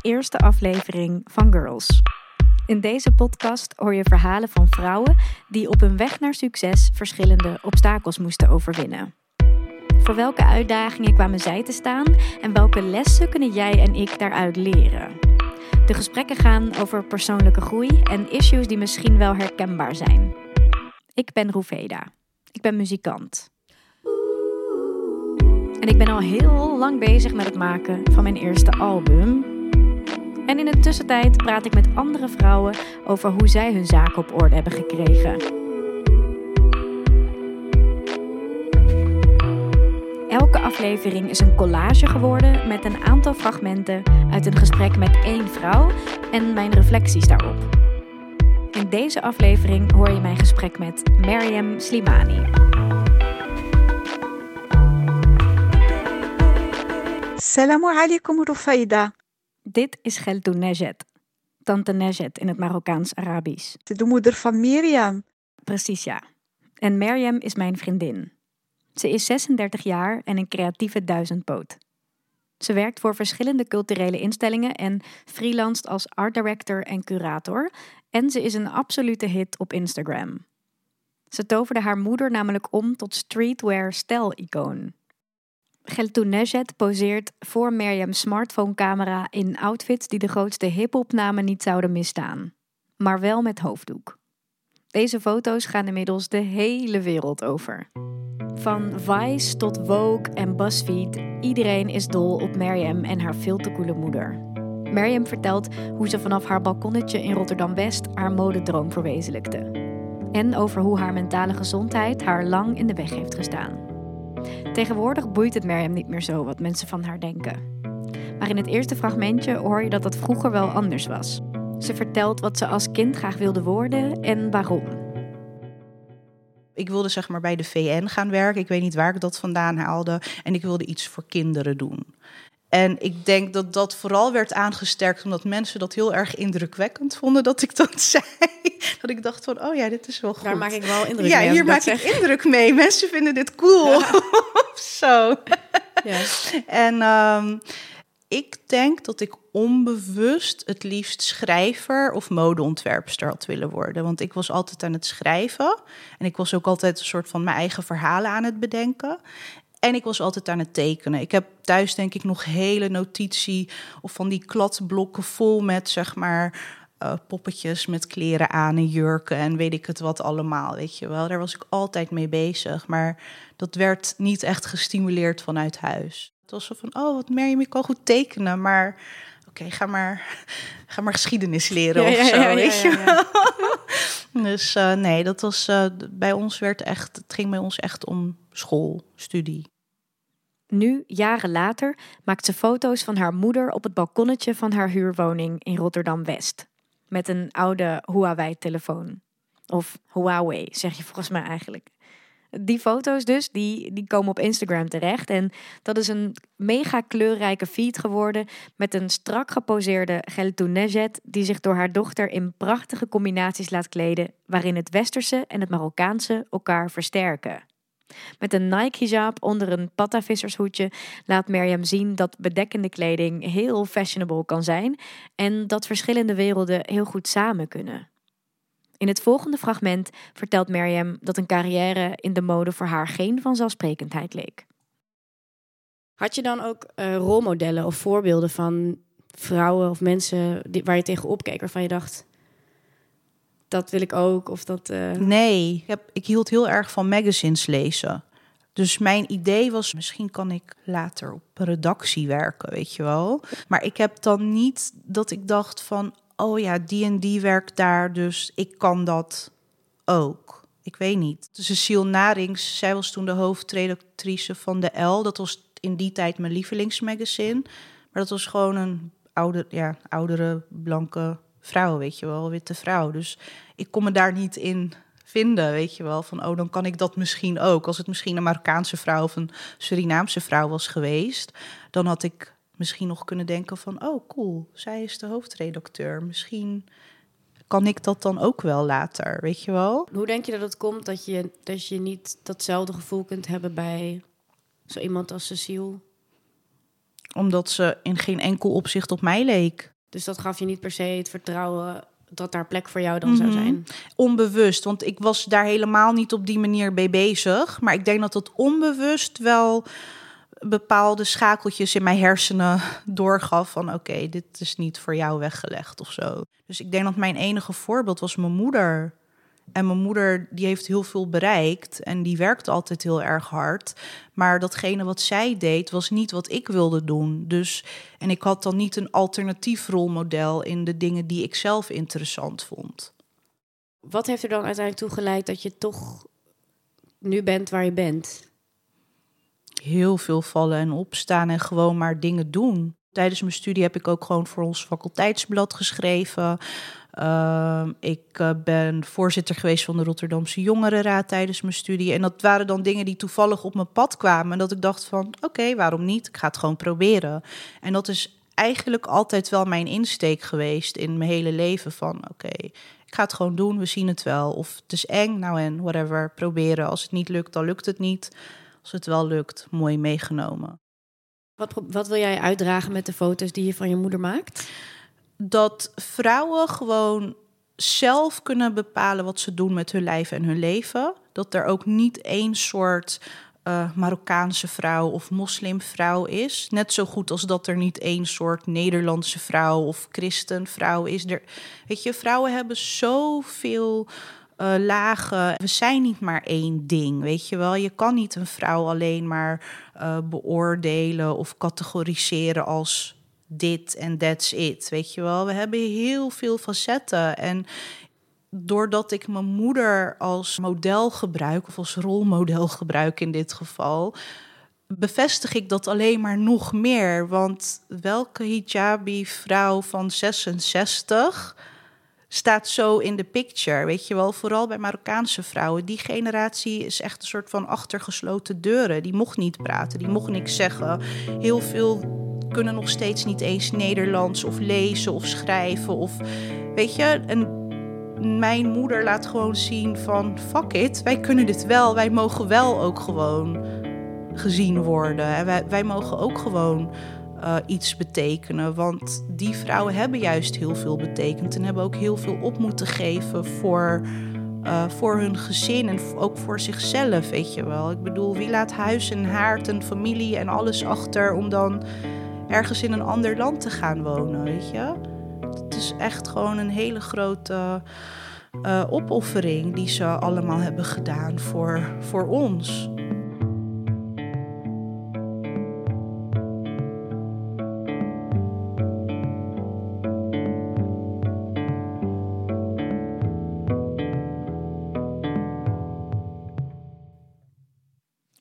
eerste aflevering van Girls. In deze podcast hoor je verhalen van vrouwen die op hun weg naar succes verschillende obstakels moesten overwinnen. Voor welke uitdagingen kwamen zij te staan en welke lessen kunnen jij en ik daaruit leren? De gesprekken gaan over persoonlijke groei en issues die misschien wel herkenbaar zijn. Ik ben Roeveda. Ik ben muzikant. En ik ben al heel lang bezig met het maken van mijn eerste album. En in de tussentijd praat ik met andere vrouwen over hoe zij hun zaken op orde hebben gekregen. Elke aflevering is een collage geworden met een aantal fragmenten uit een gesprek met één vrouw en mijn reflecties daarop. In deze aflevering hoor je mijn gesprek met Mariam Slimani. Assalamu alaikum Rufaida. Dit is Geltou Nejet, tante Nejet in het Marokkaans-Arabisch. De moeder van Miriam. Precies ja. En Mariam is mijn vriendin. Ze is 36 jaar en een creatieve duizendpoot. Ze werkt voor verschillende culturele instellingen en freelanced als art director en curator. En ze is een absolute hit op Instagram. Ze toverde haar moeder namelijk om tot streetwear stijl-icoon. Geltou Nejet poseert voor Miriam's smartphonecamera in outfits die de grootste hip-hopnamen niet zouden misstaan. Maar wel met hoofddoek. Deze foto's gaan inmiddels de hele wereld over. Van Vice tot Vogue en BuzzFeed, iedereen is dol op Mariam en haar veel te coole moeder. Mariam vertelt hoe ze vanaf haar balkonnetje in Rotterdam-West haar modedroom verwezenlijkte. En over hoe haar mentale gezondheid haar lang in de weg heeft gestaan. Tegenwoordig boeit het Mariam niet meer zo wat mensen van haar denken. Maar in het eerste fragmentje hoor je dat dat vroeger wel anders was. Ze vertelt wat ze als kind graag wilde worden en waarom. Ik wilde zeg maar bij de VN gaan werken. Ik weet niet waar ik dat vandaan haalde. En ik wilde iets voor kinderen doen. En ik denk dat dat vooral werd aangesterkt omdat mensen dat heel erg indrukwekkend vonden dat ik dat zei. Dat ik dacht van, oh ja, dit is wel goed. Daar maak ik wel indruk ja, mee. Ja, hier maak ik indruk mee. Mensen vinden dit cool. Ja. Zo. En um, ik denk dat ik onbewust het liefst schrijver of modeontwerpster had willen worden. Want ik was altijd aan het schrijven. En ik was ook altijd een soort van mijn eigen verhalen aan het bedenken. En ik was altijd aan het tekenen. Ik heb thuis denk ik nog hele notitie of van die kladblokken vol met zeg maar uh, poppetjes met kleren aan en jurken en weet ik het wat allemaal, weet je wel. Daar was ik altijd mee bezig, maar dat werd niet echt gestimuleerd vanuit huis. Het was zo van, oh wat Mirjam, ik kan goed tekenen, maar oké, ga, maar, ga maar geschiedenis leren Ja, of zo, ja, ja, weet je wel. Dus eh, nee, dat was, eh, bij ons werd echt, het ging bij ons echt om school, studie. Nu, jaren later, maakt ze foto's van haar moeder op het balkonnetje van haar huurwoning in Rotterdam-West. Met een oude Huawei-telefoon. Of Huawei, zeg je volgens mij eigenlijk. Die foto's dus, die, die komen op Instagram terecht. En dat is een mega kleurrijke feed geworden met een strak geposeerde Geltou Nejet... die zich door haar dochter in prachtige combinaties laat kleden... waarin het Westerse en het Marokkaanse elkaar versterken. Met een Nike-hijab onder een patta-vissershoedje laat Mirjam zien dat bedekkende kleding heel fashionable kan zijn en dat verschillende werelden heel goed samen kunnen. In het volgende fragment vertelt Mirjam dat een carrière in de mode voor haar geen vanzelfsprekendheid leek. Had je dan ook eh, rolmodellen of voorbeelden van vrouwen of mensen waar je tegen opkeek, waarvan je dacht, dat wil ik ook? Of dat, eh, Nee, ik, heb, ik hield heel erg van magazines lezen. Dus mijn idee was, misschien kan ik later op redactie werken, weet je wel. Maar ik heb dan niet dat ik dacht van, oh ja, die en die werkt daar, dus ik kan dat ook. Ik weet niet. Cecile Narings, zij was toen de hoofdredactrice van de L. Dat was in die tijd mijn lievelingsmagazine. Maar dat was gewoon een oude, ja, oudere, blanke vrouw, weet je wel, witte vrouw. Dus ik kon me daar niet in vinden, weet je wel. Van, oh, dan kan ik dat misschien ook. Als het misschien een Marokkaanse vrouw of een Surinaamse vrouw was geweest... dan had ik misschien nog kunnen denken van... oh, cool, zij is de hoofdredacteur. Misschien kan ik dat dan ook wel later, weet je wel? hoe denk je dat het komt dat je, dat je niet datzelfde gevoel kunt hebben bij zo iemand als Cecile? Omdat ze in geen enkel opzicht op mij leek. Dus dat gaf je niet per se het vertrouwen dat daar plek voor jou dan zou Mhm. zijn. Onbewust, want ik was daar helemaal niet op die manier mee bezig. Maar ik denk dat het onbewust wel bepaalde schakeltjes in mijn hersenen doorgaf van oké, dit is niet voor jou weggelegd of zo. Dus ik denk dat mijn enige voorbeeld was mijn moeder. En mijn moeder die heeft heel veel bereikt en die werkte altijd heel erg hard. Maar datgene wat zij deed was niet wat ik wilde doen. Dus en ik had dan niet een alternatief rolmodel in de dingen die ik zelf interessant vond. Wat heeft er dan uiteindelijk toe geleid dat je toch nu bent waar je bent? heel veel vallen en opstaan en gewoon maar dingen doen. Tijdens mijn studie heb ik ook gewoon voor ons faculteitsblad geschreven. Ehm, ik eh, ben voorzitter geweest van de Rotterdamse Jongerenraad tijdens mijn studie. En dat waren dan dingen die toevallig op mijn pad kwamen. En dat ik dacht van, oké, waarom niet? Ik ga het gewoon proberen. En dat is eigenlijk altijd wel mijn insteek geweest in mijn hele leven. Van, oké, ik ga het gewoon doen, we zien het wel. Of het is eng, nou en whatever, proberen. Als het niet lukt, dan lukt het niet. Als het wel lukt, mooi meegenomen. Wat, wat wil jij uitdragen met de foto's die je van je moeder maakt? Dat vrouwen gewoon zelf kunnen bepalen wat ze doen met hun lijf en hun leven. Dat er ook niet één soort eh, Marokkaanse vrouw of moslimvrouw is. Net zo goed als dat er niet één soort Nederlandse vrouw of christenvrouw is. Er, weet je, vrouwen hebben zoveel eh, lagen. We zijn niet maar één ding, weet je wel. Je kan niet een vrouw alleen maar eh, beoordelen of categoriseren als dit en that's it, weet je wel. We hebben heel veel facetten en doordat ik mijn moeder als model gebruik of als rolmodel gebruik in dit geval, bevestig ik dat alleen maar nog meer. Want welke hijabi vrouw van 66 staat zo in de picture, weet je wel? Vooral bij Marokkaanse vrouwen. Die generatie is echt een soort van achtergesloten deuren. Die mocht niet praten, die mocht niks zeggen. Heel veel kunnen nog steeds niet eens Nederlands of lezen of schrijven of weet je. En mijn moeder laat gewoon zien van fuck it, wij kunnen dit wel. Wij mogen wel ook gewoon gezien worden. En wij, wij mogen ook gewoon uh, iets betekenen. Want die vrouwen hebben juist heel veel betekend en hebben ook heel veel op moeten geven voor, uh, voor hun gezin en ook voor zichzelf, weet je wel. Ik bedoel, wie laat huis en haard en familie en alles achter om dan ergens in een ander land te gaan wonen, weet je? Het is echt gewoon een hele grote uh, opoffering die ze allemaal hebben gedaan voor, voor ons.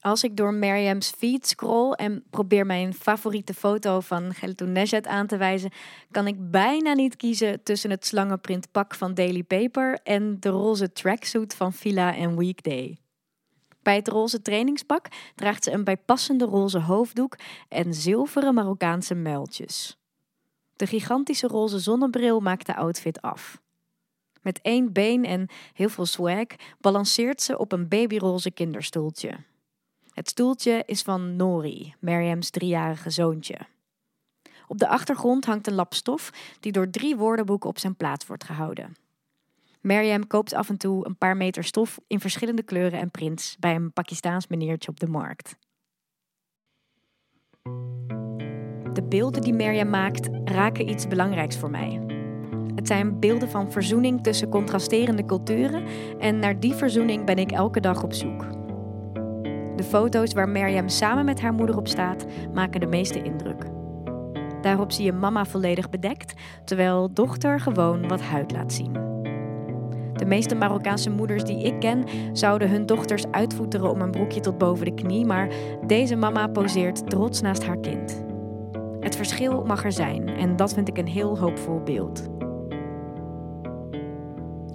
Als ik door Mariam's feed scroll en probeer mijn favoriete foto van Gelatoun Nejat aan te wijzen, kan ik bijna niet kiezen tussen het slangenprint pak van Daily Paper en de roze tracksuit van Fila en Weekday. Bij het roze trainingspak draagt ze een bijpassende roze hoofddoek en zilveren Marokkaanse muiltjes. De gigantische roze zonnebril maakt de outfit af. Met één been en heel veel swag balanceert ze op een babyroze kinderstoeltje. Het stoeltje is van Nori, Mariam's driejarige zoontje. Op de achtergrond hangt een lap stof die door drie woordenboeken op zijn plaats wordt gehouden. Mariam koopt af en toe een paar meter stof in verschillende kleuren en prints bij een Pakistaans meneertje op de markt. De beelden die Mariam maakt raken iets belangrijks voor mij. Het zijn beelden van verzoening tussen contrasterende culturen en naar die verzoening ben ik elke dag op zoek. De foto's waar Mariam samen met haar moeder op staat, maken de meeste indruk. Daarop zie je mama volledig bedekt, terwijl dochter gewoon wat huid laat zien. De meeste Marokkaanse moeders die ik ken, zouden hun dochters uitvoeteren om een broekje tot boven de knie, maar deze mama poseert trots naast haar kind. Het verschil mag er zijn en dat vind ik een heel hoopvol beeld.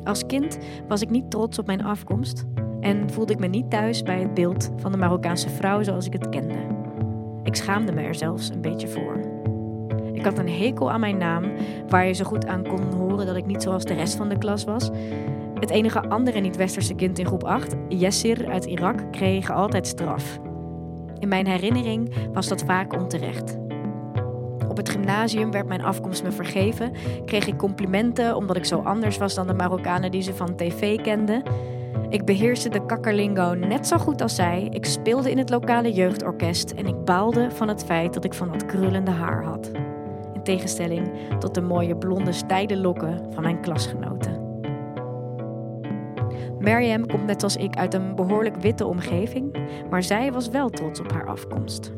Als kind was ik niet trots op mijn afkomst, en voelde ik me niet thuis bij het beeld van de Marokkaanse vrouw zoals ik het kende. Ik schaamde me er zelfs een beetje voor. Ik had een hekel aan mijn naam, waar je zo goed aan kon horen dat ik niet zoals de rest van de klas was. Het enige andere niet-westerse kind in groep 8, Yessir uit Irak, kreeg altijd straf. In mijn herinnering was dat vaak onterecht. Op het gymnasium werd mijn afkomst me vergeven. Kreeg ik complimenten omdat ik zo anders was dan de Marokkanen die ze van tv kenden. Ik beheerste de kakkerlingo net zo goed als zij. Ik speelde in het lokale jeugdorkest en ik baalde van het feit dat ik van dat krullende haar had. In tegenstelling tot de mooie blonde stijde lokken van mijn klasgenoten. Mariam komt net als ik uit een behoorlijk witte omgeving, maar zij was wel trots op haar afkomst.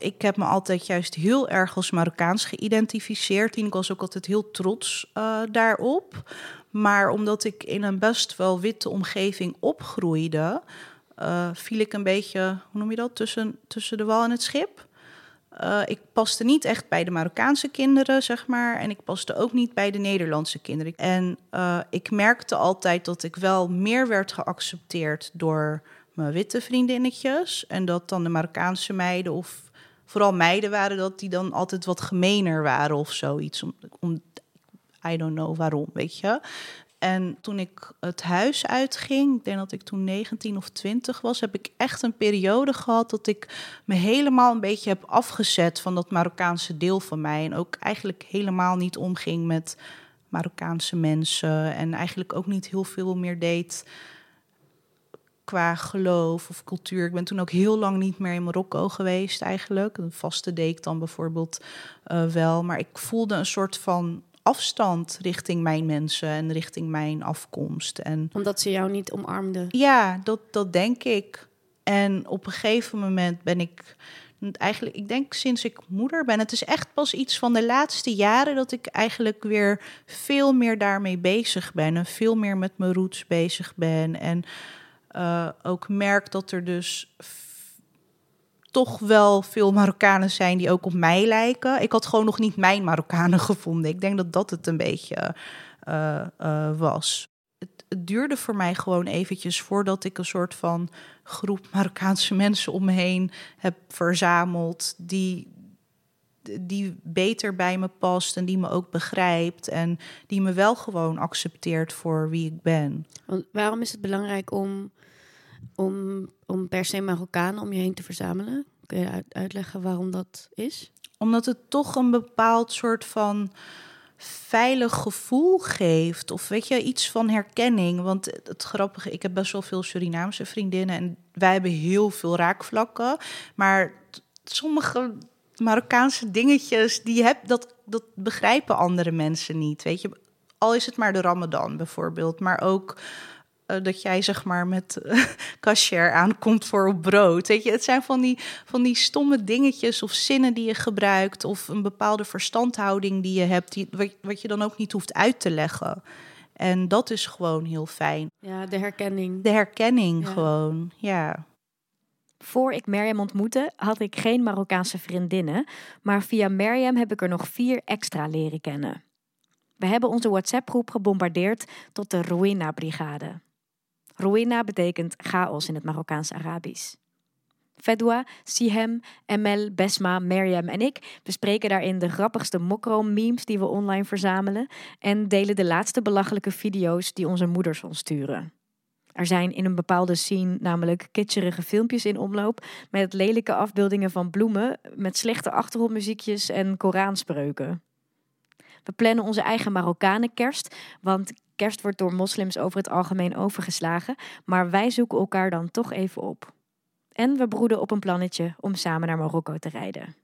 Ik heb me altijd juist heel erg als Marokkaans geïdentificeerd. En ik was ook altijd heel trots uh, daarop. Maar omdat ik in een best wel witte omgeving opgroeide, uh, viel ik een beetje, hoe noem je dat, tussen, tussen de wal en het schip. Uh, ik paste niet echt bij de Marokkaanse kinderen, zeg maar. En ik paste ook niet bij de Nederlandse kinderen. En ik merkte altijd dat ik wel meer werd geaccepteerd door mijn witte vriendinnetjes. En dat dan de Marokkaanse meiden of vooral meiden waren dat die dan altijd wat gemener waren of zoiets. Om, I don't know waarom, weet je. En toen ik het huis uitging, ik denk dat ik toen 19 of 20 was, heb ik echt een periode gehad dat ik me helemaal een beetje heb afgezet van dat Marokkaanse deel van mij. En ook eigenlijk helemaal niet omging met Marokkaanse mensen. En eigenlijk ook niet heel veel meer deed qua geloof of cultuur. Ik ben toen ook heel lang niet meer in Marokko geweest eigenlijk. Een vaste deed ik dan bijvoorbeeld uh, wel. Maar ik voelde een soort van afstand richting mijn mensen en richting mijn afkomst. En, Omdat ze jou niet omarmden? Ja, dat, dat denk ik. En op een gegeven moment ben ik eigenlijk, ik denk sinds ik moeder ben, het is echt pas iets van de laatste jaren dat ik eigenlijk weer veel meer daarmee bezig ben en veel meer met mijn roots bezig ben. En uh, ook merk dat er dus toch wel veel Marokkanen zijn die ook op mij lijken. Ik had gewoon nog niet mijn Marokkanen gevonden. Ik denk dat dat het een beetje uh, uh, was. Het, het, duurde voor mij gewoon eventjes voordat ik een soort van groep Marokkaanse mensen om me heen heb verzameld. Die, die beter bij me past en die me ook begrijpt. En die me wel gewoon accepteert voor wie ik ben. Want waarom is het belangrijk om om, om per se Marokkanen om je heen te verzamelen? Kun je uit, uitleggen waarom dat is? Omdat het toch een bepaald soort van veilig gevoel geeft. Of weet je, iets van herkenning. Want het grappige, ik heb best wel veel Surinaamse vriendinnen. En wij hebben heel veel raakvlakken. Maar sommige Marokkaanse dingetjes, die heb, dat, dat begrijpen andere mensen niet. Weet je, al is het maar de Ramadan bijvoorbeeld. Maar ook uh, dat jij zeg maar met uh, cashier aankomt voor op brood. Weet je, het zijn van die, van die stomme dingetjes of zinnen die je gebruikt of een bepaalde verstandhouding die je hebt, die, wat, wat je dan ook niet hoeft uit te leggen. En dat is gewoon heel fijn. Ja, de herkenning. De herkenning ja. gewoon, ja. Voor ik Merjam ontmoette, had ik geen Marokkaanse vriendinnen, maar via Merjam heb ik er nog vier extra leren kennen. We hebben onze WhatsApp-groep gebombardeerd tot de Ruina-brigade. Ruina betekent chaos in het Marokkaans Arabisch. Fedwa, Sihem, Emel, Besma, Mariam en ik bespreken daarin de grappigste mokro-memes die we online verzamelen en delen de laatste belachelijke video's die onze moeders ons sturen. Er zijn in een bepaalde scene namelijk kitscherige filmpjes in omloop met lelijke afbeeldingen van bloemen, met slechte achtergrondmuziekjes en Koranspreuken. We plannen onze eigen Marokkanen kerst, want kerst wordt door moslims over het algemeen overgeslagen, maar wij zoeken elkaar dan toch even op. En we broeden op een plannetje om samen naar Marokko te rijden.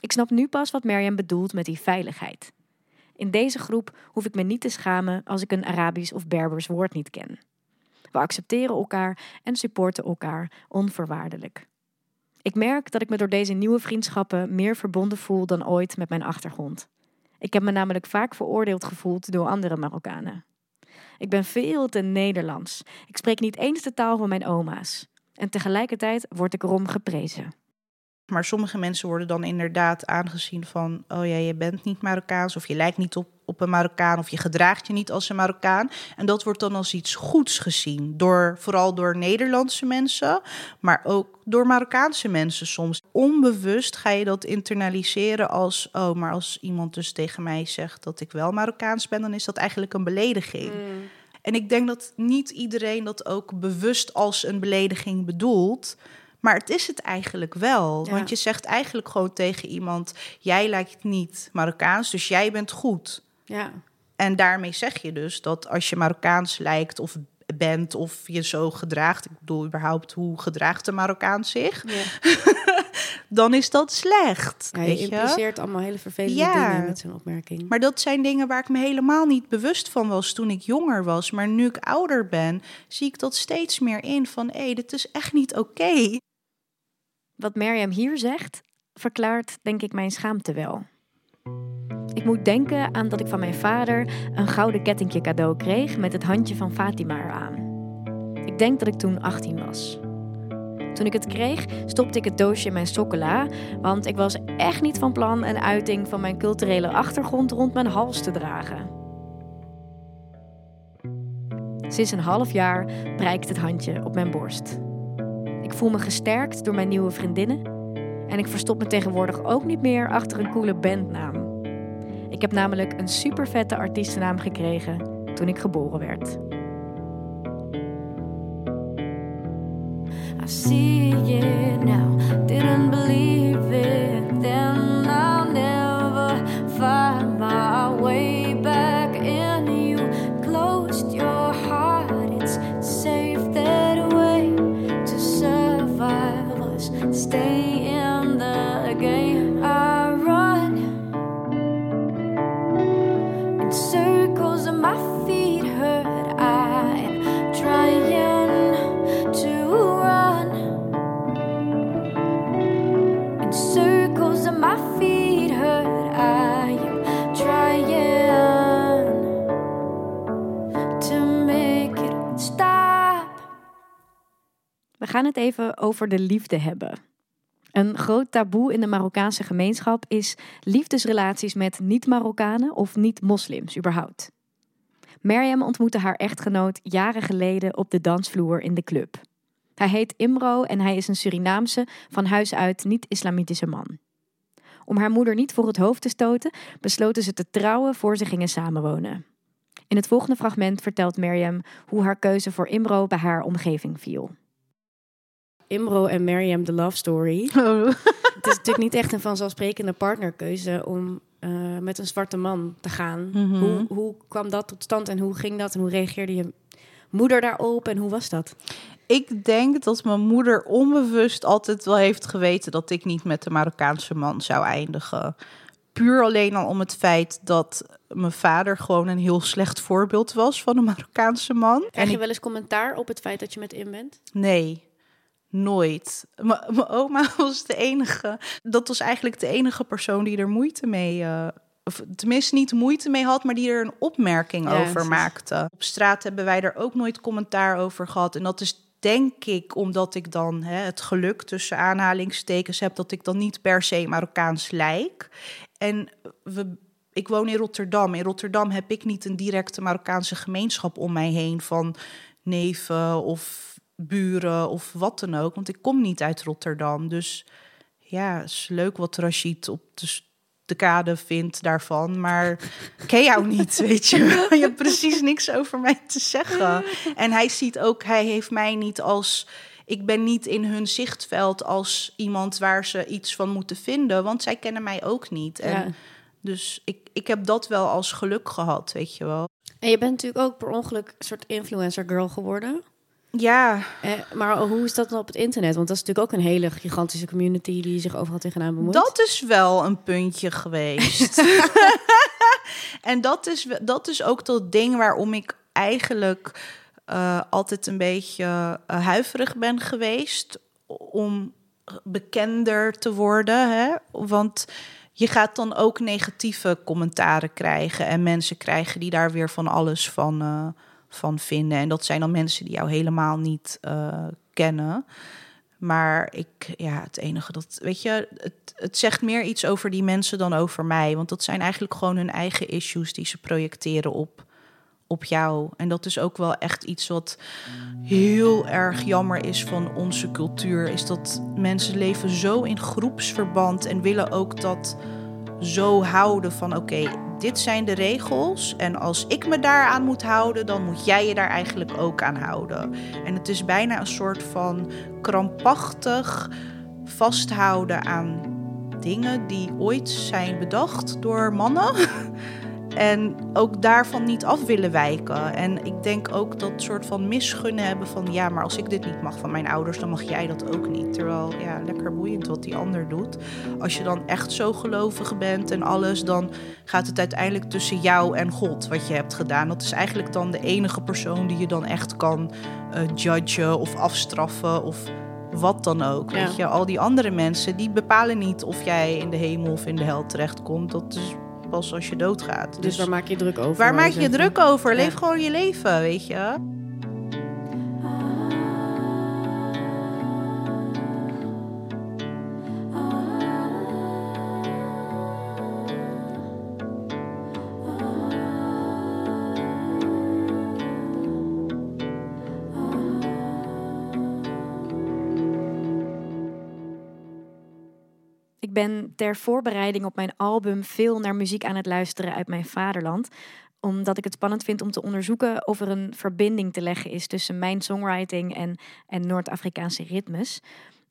Ik snap nu pas wat Mariam bedoelt met die veiligheid. In deze groep hoef ik me niet te schamen als ik een Arabisch of Berbers woord niet ken. We accepteren elkaar en supporten elkaar onvoorwaardelijk. Ik merk dat ik me door deze nieuwe vriendschappen meer verbonden voel dan ooit met mijn achtergrond. Ik heb me namelijk vaak veroordeeld gevoeld door andere Marokkanen. Ik ben veel te Nederlands. Ik spreek niet eens de taal van mijn oma's. En tegelijkertijd word ik erom geprezen. Maar sommige mensen worden dan inderdaad aangezien van... oh ja, je bent niet Marokkaans of je lijkt niet op, op een Marokkaan... of je gedraagt je niet als een Marokkaan. En dat wordt dan als iets goeds gezien. Door, vooral door Nederlandse mensen, maar ook door Marokkaanse mensen soms. Onbewust ga je dat internaliseren als... oh, maar als iemand dus tegen mij zegt dat ik wel Marokkaans ben... dan is dat eigenlijk een belediging. Mm. En ik denk dat niet iedereen dat ook bewust als een belediging bedoelt... Maar het is het eigenlijk wel. Ja. Want je zegt eigenlijk gewoon tegen iemand: jij lijkt niet Marokkaans, dus jij bent goed. Ja. En daarmee zeg je dus dat als je Marokkaans lijkt of bent of je zo gedraagt, ik bedoel überhaupt hoe gedraagt de Marokkaan zich, ja. dan is dat slecht. Ja, je weet je? impliceert allemaal hele vervelende Ja. dingen met zo'n opmerking. Maar dat zijn dingen waar ik me helemaal niet bewust van was toen ik jonger was. Maar nu ik ouder ben, zie ik dat steeds meer in van hé, dit is echt niet oké. Wat Mirjam hier zegt, verklaart denk ik mijn schaamte wel. Ik moet denken aan dat ik van mijn vader een gouden kettingje cadeau kreeg met het handje van Fatima eraan. Ik denk dat ik toen 18 was. Toen ik het kreeg, stopte ik het doosje in mijn sokkenla, want ik was echt niet van plan een uiting van mijn culturele achtergrond rond mijn hals te dragen. Sinds een half jaar prijkt het handje op mijn borst. Ik voel me gesterkt door mijn nieuwe vriendinnen en ik verstop me tegenwoordig ook niet meer achter een coole bandnaam. Ik heb namelijk een super vette artiestennaam gekregen toen ik geboren werd. I see it now. Didn't believe it then. I'll never find my way back in. Even over de liefde hebben. Een groot taboe in de Marokkaanse gemeenschap is liefdesrelaties met niet-Marokkanen of niet-moslims überhaupt. Mariam ontmoette haar echtgenoot jaren geleden op de dansvloer in de club. Hij heet Imro en hij is een Surinaamse, van huis uit niet-islamitische man. Om haar moeder niet voor het hoofd te stoten, besloten ze te trouwen voor ze gingen samenwonen. In het volgende fragment vertelt Mariam hoe haar keuze voor Imro bij haar omgeving viel. Imro en Mariam, de love story. Het is natuurlijk niet echt een vanzelfsprekende partnerkeuze om eh, met een zwarte man te gaan. Mhm. hoe, hoe kwam dat tot stand en hoe ging dat en hoe reageerde je moeder daarop en hoe was dat? Ik denk dat mijn moeder onbewust altijd wel heeft geweten dat ik niet met de Marokkaanse man zou eindigen. Puur alleen al om het feit dat mijn vader gewoon een heel slecht voorbeeld was van een Marokkaanse man. Krijg je wel eens commentaar op het feit dat je met Im bent? Nee, nooit. Mijn oma was de enige. Dat was eigenlijk de enige persoon die er moeite mee. eh, of tenminste niet moeite mee had, maar die er een opmerking Ja, over maakte. Op straat hebben wij er ook nooit commentaar over gehad. En dat is denk ik omdat ik dan hè, het geluk tussen aanhalingstekens heb dat ik dan niet per se Marokkaans lijk. En we, ik woon in Rotterdam. In Rotterdam heb ik niet een directe Marokkaanse gemeenschap om mij heen van neven of buren of wat dan ook. Want ik kom niet uit Rotterdam. Dus ja, is leuk wat Rashid op de, de kade vindt daarvan. Maar ik ken jou niet, weet je. Je hebt precies niks over mij te zeggen. En hij ziet ook, hij heeft mij niet als... Ik ben niet in hun zichtveld als iemand waar ze iets van moeten vinden. Want zij kennen mij ook niet. En Ja. Dus ik, ik heb dat wel als geluk gehad, weet je wel. En je bent natuurlijk ook per ongeluk een soort influencer girl geworden. Ja, Eh, maar hoe is dat dan op het internet? Want dat is natuurlijk ook een hele gigantische community die zich overal tegenaan bemoeit. Dat is wel een puntje geweest. en dat is, dat is ook dat ding waarom ik eigenlijk eh, altijd een beetje eh, huiverig ben geweest om bekender te worden. Hè? Want je gaat dan ook negatieve commentaren krijgen en mensen krijgen die daar weer van alles van, eh, van vinden. En dat zijn dan mensen die jou helemaal niet eh, kennen. Maar ik, ja, het enige dat, weet je, het, het zegt meer iets over die mensen dan over mij. Want dat zijn eigenlijk gewoon hun eigen issues die ze projecteren op, op jou. En dat is ook wel echt iets wat heel erg jammer is van onze cultuur. Is dat mensen leven zo in groepsverband en willen ook dat zo houden van oké, dit zijn de regels en als ik me daaraan moet houden, dan moet jij je daar eigenlijk ook aan houden. En het is bijna een soort van krampachtig vasthouden aan dingen die ooit zijn bedacht door mannen. En ook daarvan niet af willen wijken. En ik denk ook dat soort van misgunnen hebben van ja, maar als ik dit niet mag van mijn ouders, dan mag jij dat ook niet. Terwijl ja, lekker boeiend wat die ander doet. Als je dan echt zo gelovig bent en alles, dan gaat het uiteindelijk tussen jou en God wat je hebt gedaan. Dat is eigenlijk dan de enige persoon die je dan echt kan uh, judgen of afstraffen of wat dan ook. Ja. Weet je, al die andere mensen die bepalen niet of jij in de hemel of in de hel terechtkomt. Dat is pas als je doodgaat. Dus waar maak je druk over? Waar maak je zeggen? druk over? Ja. Leef gewoon je leven, weet je. Ter voorbereiding op mijn album veel naar muziek aan het luisteren uit mijn vaderland. Omdat ik het spannend vind om te onderzoeken of er een verbinding te leggen is tussen mijn songwriting en, en Noord-Afrikaanse ritmes.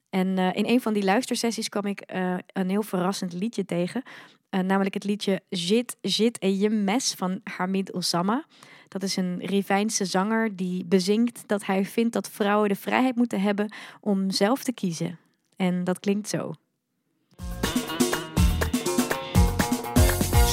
En eh, in een van die luistersessies kwam ik eh, een heel verrassend liedje tegen. Eh, namelijk het liedje Jit, Jit en Je Mes van Hamid Oussama. Dat is een Rivijnse zanger die bezingt dat hij vindt dat vrouwen de vrijheid moeten hebben om zelf te kiezen. En dat klinkt zo.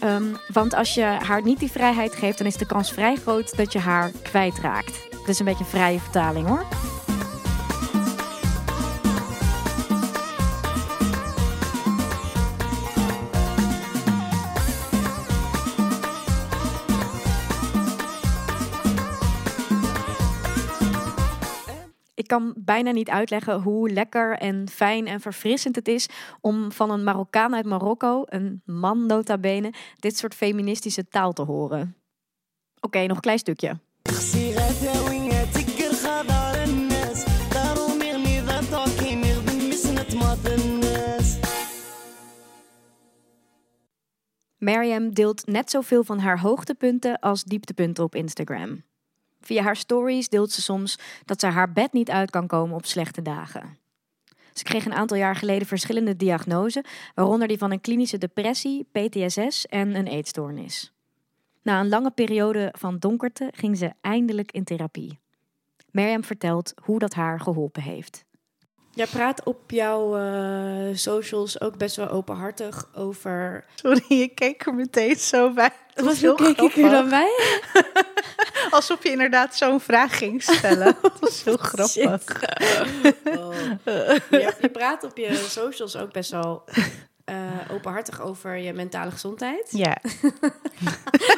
Ehm, want als je haar niet die vrijheid geeft, dan is de kans vrij groot dat je haar kwijtraakt. Dat is een beetje een vrije vertaling hoor. kan bijna niet uitleggen hoe lekker en fijn en verfrissend het is om van een Marokkaan uit Marokko, een man nota bene, dit soort feministische taal te horen. Oké, nog een klein stukje. Mariam deelt net zoveel van haar hoogtepunten als dieptepunten op Instagram. Via haar stories deelt ze soms dat ze haar bed niet uit kan komen op slechte dagen. Ze kreeg een aantal jaar geleden verschillende diagnoses, waaronder die van een klinische depressie, PTSS en een eetstoornis. Na een lange periode van donkerte ging ze eindelijk in therapie. Mariam vertelt hoe dat haar geholpen heeft. Jij praat op jouw eh, socials ook best wel openhartig over... Sorry, je keek er meteen zo bij. Dat was Hoe keek ik er dan bij? Alsof je inderdaad zo'n vraag ging stellen. Dat was heel grappig. Oh. Je, je praat op je socials ook best wel eh, openhartig over je mentale gezondheid. Ja,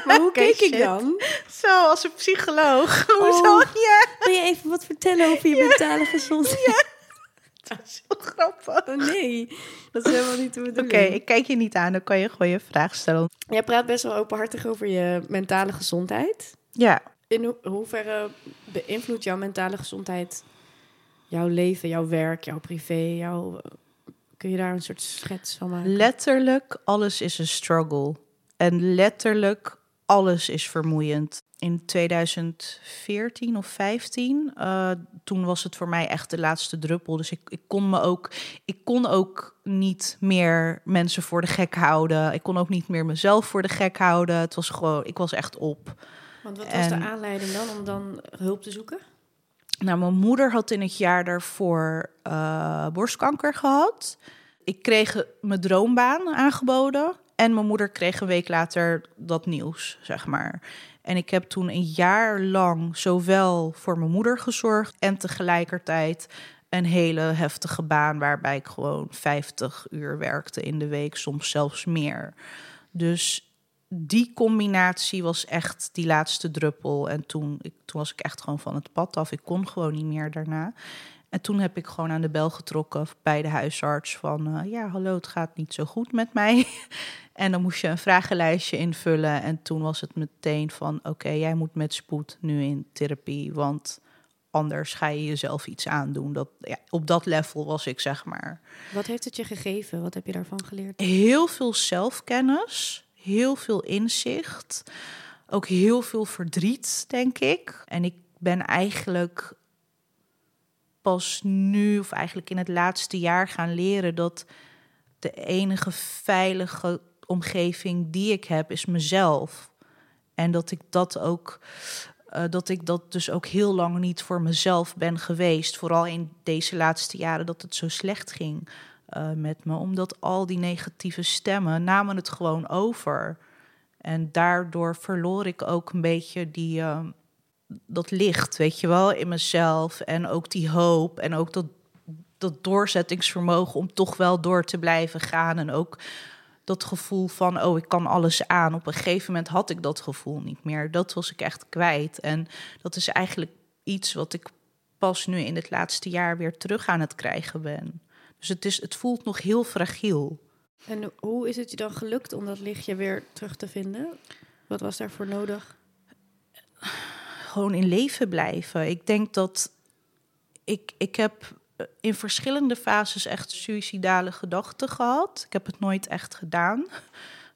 Maar hoe keek ik dan? zo als een psycholoog. Hoezo? Oh. Ja, Wil je even wat vertellen over je mentale gezondheid? dat is heel grappig. Oh nee, dat is helemaal niet de Oké, bedoeling. ik kijk je niet aan, dan kan je gewoon je vraag stellen. Jij praat best wel openhartig over je mentale gezondheid. Ja, In ho- hoeverre beïnvloedt jouw mentale gezondheid jouw leven, jouw werk, jouw privé? Jouw... Kun je daar een soort schets van maken? letterlijk alles is een struggle. En letterlijk alles is vermoeiend. In 2014 of 15, eh, toen was het voor mij echt de laatste druppel. Dus ik, ik, kon me ook, ik kon ook niet meer mensen voor de gek houden. Ik kon ook niet meer mezelf voor de gek houden. Het was gewoon, ik was echt op. Want wat was En- de aanleiding dan om dan hulp te zoeken? Nou, mijn moeder had in het jaar daarvoor eh, borstkanker gehad. Ik kreeg mijn droombaan aangeboden. En mijn moeder kreeg een week later dat nieuws, zeg maar. En ik heb toen een jaar lang zowel voor mijn moeder gezorgd... en tegelijkertijd een hele heftige baan... waarbij ik gewoon 50 uur werkte in de week, soms zelfs meer. Dus die combinatie was echt die laatste druppel. En toen, ik, toen was ik echt gewoon van het pad af. Ik kon gewoon niet meer daarna. En toen heb ik gewoon aan de bel getrokken bij de huisarts van... eh, ja, hallo, het gaat niet zo goed met mij. en dan moest je een vragenlijstje invullen. En toen was het meteen van... oké, jij moet met spoed nu in therapie, want anders ga je jezelf iets aandoen. Dat, ja, op dat level was ik, zeg maar. Wat heeft het je gegeven? Wat heb je daarvan geleerd? Heel veel zelfkennis, heel veel inzicht, ook heel veel verdriet, denk ik. En ik ben eigenlijk pas nu, of eigenlijk in het laatste jaar, gaan leren dat de enige veilige omgeving die ik heb, is mezelf. En dat ik dat ook. eh, dat ik dat dus ook heel lang niet voor mezelf ben geweest. Vooral in deze laatste jaren dat het zo slecht ging eh, met me. Omdat al die negatieve stemmen namen het gewoon over. En daardoor verloor ik ook een beetje die, eh, dat licht, weet je wel, in mezelf. En ook die hoop en ook dat, dat doorzettingsvermogen om toch wel door te blijven gaan. En ook dat gevoel van, oh, ik kan alles aan. Op een gegeven moment had ik dat gevoel niet meer. Dat was ik echt kwijt. En dat is eigenlijk iets wat ik pas nu in het laatste jaar weer terug aan het krijgen ben. Dus het, is, het voelt nog heel fragiel. En hoe is het je dan gelukt om dat lichtje weer terug te vinden? Wat was daarvoor nodig? Gewoon in leven blijven. Ik denk dat ik, ik heb in verschillende fases echt suïcidale gedachten gehad. Ik heb het nooit echt gedaan,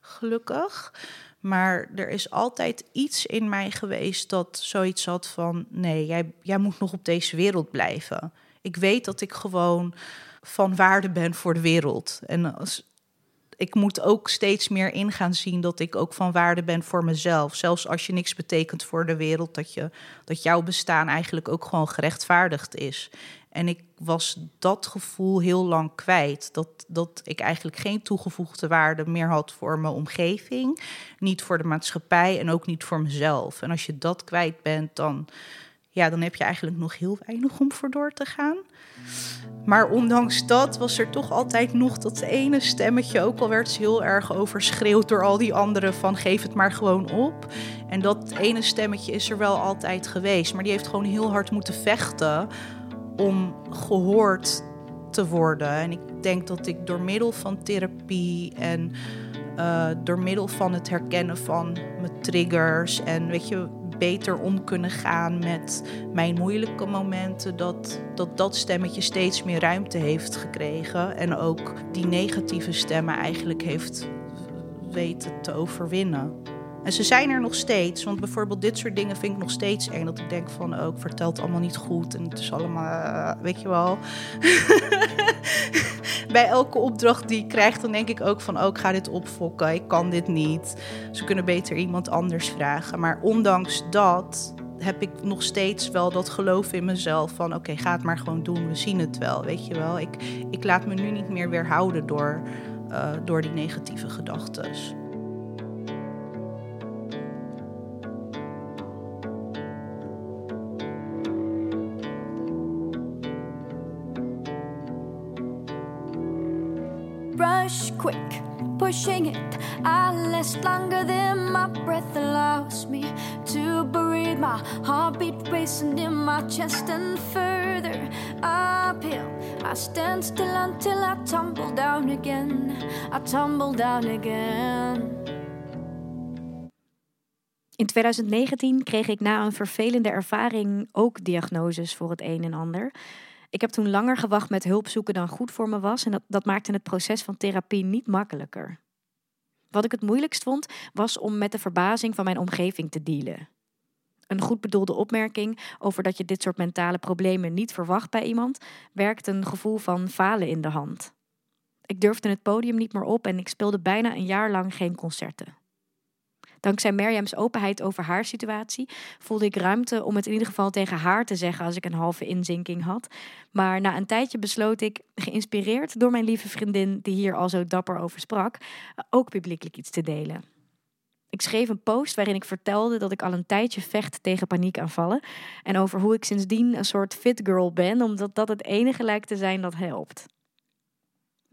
gelukkig. Maar er is altijd iets in mij geweest dat zoiets had van... nee, jij, jij moet nog op deze wereld blijven. Ik weet dat ik gewoon van waarde ben voor de wereld. En als, ik moet ook steeds meer in gaan zien dat ik ook van waarde ben voor mezelf. Zelfs als je niks betekent voor de wereld, dat, je, dat jouw bestaan eigenlijk ook gewoon gerechtvaardigd is. En ik was dat gevoel heel lang kwijt. Dat, dat ik eigenlijk geen toegevoegde waarde meer had voor mijn omgeving. Niet voor de maatschappij en ook niet voor mezelf. En als je dat kwijt bent, dan, ja, dan heb je eigenlijk nog heel weinig om voor door te gaan. Maar ondanks dat was er toch altijd nog dat ene stemmetje, ook al werd ze heel erg overschreeuwd door al die anderen van geef het maar gewoon op. En dat ene stemmetje is er wel altijd geweest, maar die heeft gewoon heel hard moeten vechten om gehoord te worden. En ik denk dat ik door middel van therapie en uh, door middel van het herkennen van mijn triggers en weet je, beter om kunnen gaan met mijn moeilijke momenten, dat, dat dat stemmetje steeds meer ruimte heeft gekregen en ook die negatieve stemmen eigenlijk heeft weten te overwinnen. En ze zijn er nog steeds, want bijvoorbeeld dit soort dingen vind ik nog steeds eng. Dat ik denk van, oh, ik vertel het allemaal niet goed en het is allemaal, uh, weet je wel. Bij elke opdracht die ik krijg, dan denk ik ook van, oh, ga dit opfokken, ik kan dit niet. Ze kunnen beter iemand anders vragen. Maar ondanks dat heb ik nog steeds wel dat geloof in mezelf van, oké, ga het maar gewoon doen, we zien het wel, weet je wel. Ik, ik laat me nu niet meer weerhouden door, uh, door die negatieve gedachten. Rush quick, pushing it. I last longer than my breath allows me to breathe. My heartbeat racing in my chest and further uphill. I stand still until I tumble down again. I tumble down again. In 2019 kreeg ik na een vervelende ervaring ook diagnoses voor het een en ander. Ik heb toen langer gewacht met hulp zoeken dan goed voor me was en dat, dat maakte het proces van therapie niet makkelijker. Wat ik het moeilijkst vond, was om met de verbazing van mijn omgeving te dealen. Een goed bedoelde opmerking over dat je dit soort mentale problemen niet verwacht bij iemand, werkt een gevoel van falen in de hand. Ik durfde het podium niet meer op en ik speelde bijna een jaar lang geen concerten. Dankzij Merjams openheid over haar situatie voelde ik ruimte om het in ieder geval tegen haar te zeggen als ik een halve inzinking had. Maar na een tijdje besloot ik, geïnspireerd door mijn lieve vriendin die hier al zo dapper over sprak, ook publiekelijk iets te delen. Ik schreef een post waarin ik vertelde dat ik al een tijdje vecht tegen paniekaanvallen en over hoe ik sindsdien een soort fit girl ben, omdat dat het enige lijkt te zijn dat helpt.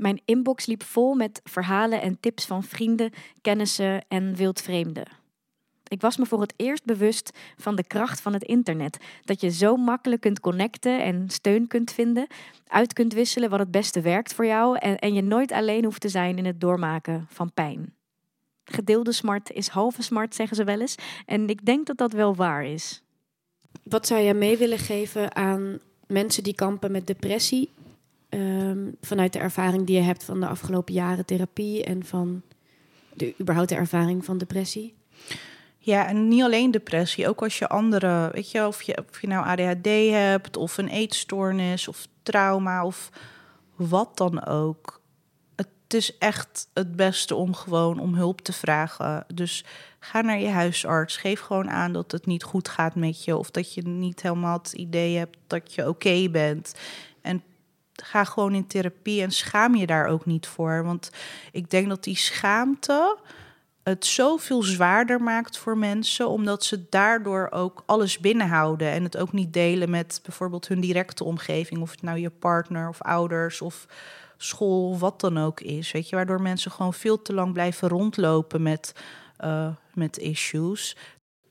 Mijn inbox liep vol met verhalen en tips van vrienden, kennissen en wildvreemden. Ik was me voor het eerst bewust van de kracht van het internet. Dat je zo makkelijk kunt connecten en steun kunt vinden, uit kunt wisselen wat het beste werkt voor jou en, en je nooit alleen hoeft te zijn in het doormaken van pijn. Gedeelde smart is halve smart, zeggen ze wel eens. En ik denk dat dat wel waar is. Wat zou jij mee willen geven aan mensen die kampen met depressie? Ehm, vanuit de ervaring die je hebt van de afgelopen jaren therapie en van de überhaupt de ervaring van depressie? Ja, en niet alleen depressie, ook als je andere, weet je, of je, of je nou ADHD hebt, of een eetstoornis, of trauma, of wat dan ook. Het is echt het beste om gewoon om hulp te vragen. Dus ga naar je huisarts, geef gewoon aan dat het niet goed gaat met je, of dat je niet helemaal het idee hebt dat je oké bent. En ga gewoon in therapie en schaam je daar ook niet voor. Want ik denk dat die schaamte het zoveel zwaarder maakt voor mensen, omdat ze daardoor ook alles binnenhouden en het ook niet delen met bijvoorbeeld hun directe omgeving, of het nou je partner of ouders of school, wat dan ook is. Weet je, waardoor mensen gewoon veel te lang blijven rondlopen met, eh, met issues.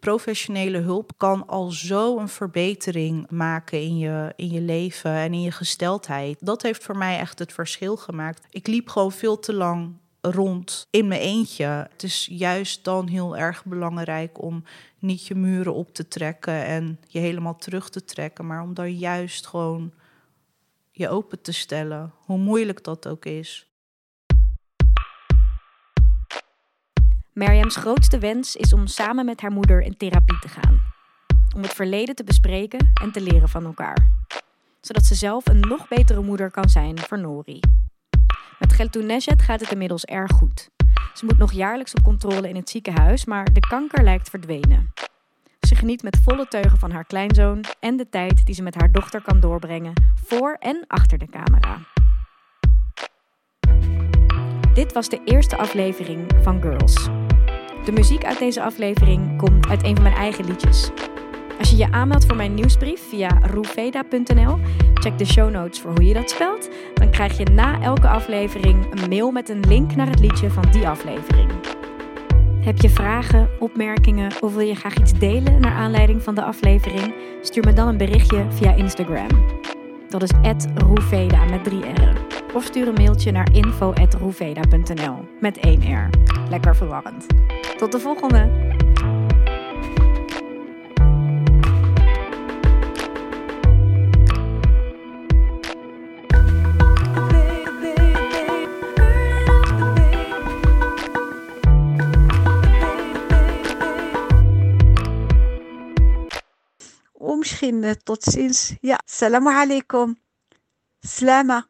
Professionele hulp kan al zo een verbetering maken in je, in je leven en in je gesteldheid. Dat heeft voor mij echt het verschil gemaakt. Ik liep gewoon veel te lang rond in mijn eentje. Het is juist dan heel erg belangrijk om niet je muren op te trekken en je helemaal terug te trekken, maar om dan juist gewoon je open te stellen, hoe moeilijk dat ook is. Mariam's grootste wens is om samen met haar moeder in therapie te gaan. Om het verleden te bespreken en te leren van elkaar. Zodat ze zelf een nog betere moeder kan zijn voor Nori. Met Geltoun Nejet gaat het inmiddels erg goed. Ze moet nog jaarlijks op controle in het ziekenhuis, maar de kanker lijkt verdwenen. Ze geniet met volle teugen van haar kleinzoon en de tijd die ze met haar dochter kan doorbrengen, voor en achter de camera. Dit was de eerste aflevering van Girls. De muziek uit deze aflevering komt uit een van mijn eigen liedjes. Als je je aanmeldt voor mijn nieuwsbrief via roeveda.nl, check de show notes voor hoe je dat spelt. Dan krijg je na elke aflevering een mail met een link naar het liedje van die aflevering. Heb je vragen, opmerkingen of wil je graag iets delen naar aanleiding van de aflevering? Stuur me dan een berichtje via Instagram. Dat is roeveda met drie R'en. Of stuur een mailtje naar info.roeveda.nl met één R. Lekker verwarrend. Tot de volgende! Misschien tot ziens. Ja, salam alaikum. Slama.